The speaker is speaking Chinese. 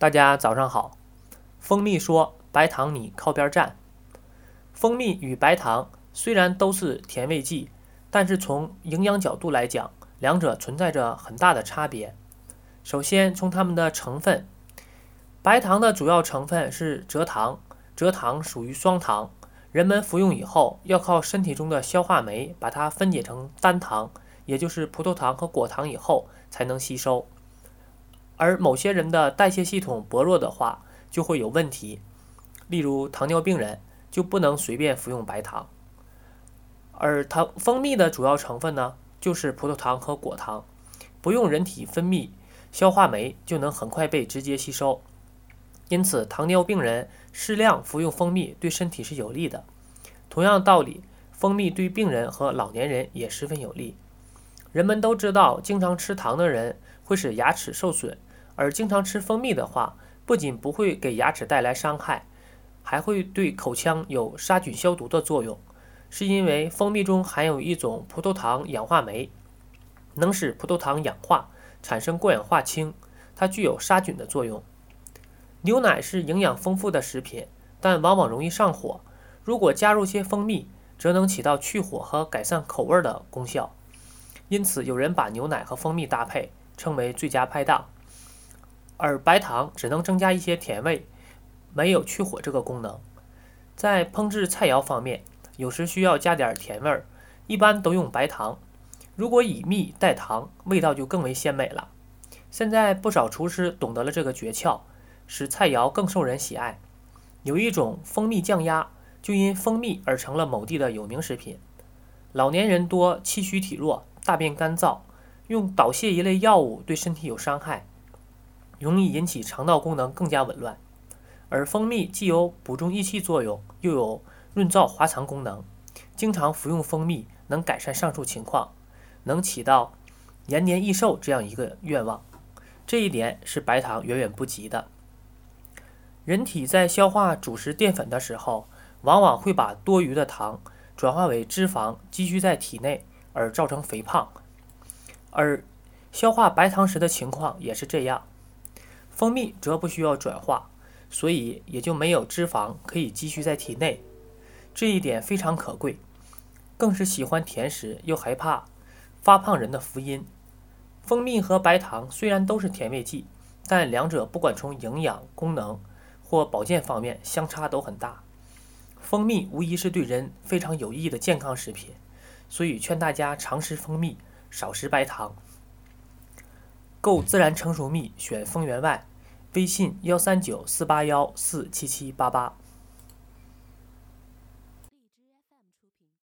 大家早上好。蜂蜜说：“白糖，你靠边站。”蜂蜜与白糖虽然都是甜味剂，但是从营养角度来讲，两者存在着很大的差别。首先，从它们的成分，白糖的主要成分是蔗糖，蔗糖属于双糖，人们服用以后要靠身体中的消化酶把它分解成单糖，也就是葡萄糖和果糖以后才能吸收。而某些人的代谢系统薄弱的话，就会有问题。例如糖尿病人就不能随便服用白糖。而糖蜂蜜的主要成分呢，就是葡萄糖和果糖，不用人体分泌消化酶就能很快被直接吸收。因此，糖尿病人适量服用蜂蜜对身体是有利的。同样道理，蜂蜜对病人和老年人也十分有利。人们都知道，经常吃糖的人会使牙齿受损。而经常吃蜂蜜的话，不仅不会给牙齿带来伤害，还会对口腔有杀菌消毒的作用。是因为蜂蜜中含有一种葡萄糖氧化酶，能使葡萄糖氧化产生过氧化氢，它具有杀菌的作用。牛奶是营养丰富的食品，但往往容易上火。如果加入些蜂蜜，则能起到去火和改善口味的功效。因此，有人把牛奶和蜂蜜搭配，称为最佳拍档。而白糖只能增加一些甜味，没有去火这个功能。在烹制菜肴方面，有时需要加点甜味儿，一般都用白糖。如果以蜜代糖，味道就更为鲜美了。现在不少厨师懂得了这个诀窍，使菜肴更受人喜爱。有一种蜂蜜酱鸭，就因蜂蜜而成了某地的有名食品。老年人多气虚体弱，大便干燥，用导泻一类药物对身体有伤害。容易引起肠道功能更加紊乱，而蜂蜜既有补中益气作用，又有润燥滑肠功能。经常服用蜂蜜能改善上述情况，能起到延年益寿这样一个愿望。这一点是白糖远远不及的。人体在消化主食淀粉的时候，往往会把多余的糖转化为脂肪积聚在体内，而造成肥胖。而消化白糖时的情况也是这样。蜂蜜则不需要转化，所以也就没有脂肪可以积蓄在体内，这一点非常可贵，更是喜欢甜食又害怕发胖人的福音。蜂蜜和白糖虽然都是甜味剂，但两者不管从营养、功能或保健方面相差都很大。蜂蜜无疑是对人非常有益的健康食品，所以劝大家常食蜂蜜，少食白糖。购自然成熟蜜，选丰源外。微信：幺三九四八幺四七七八八。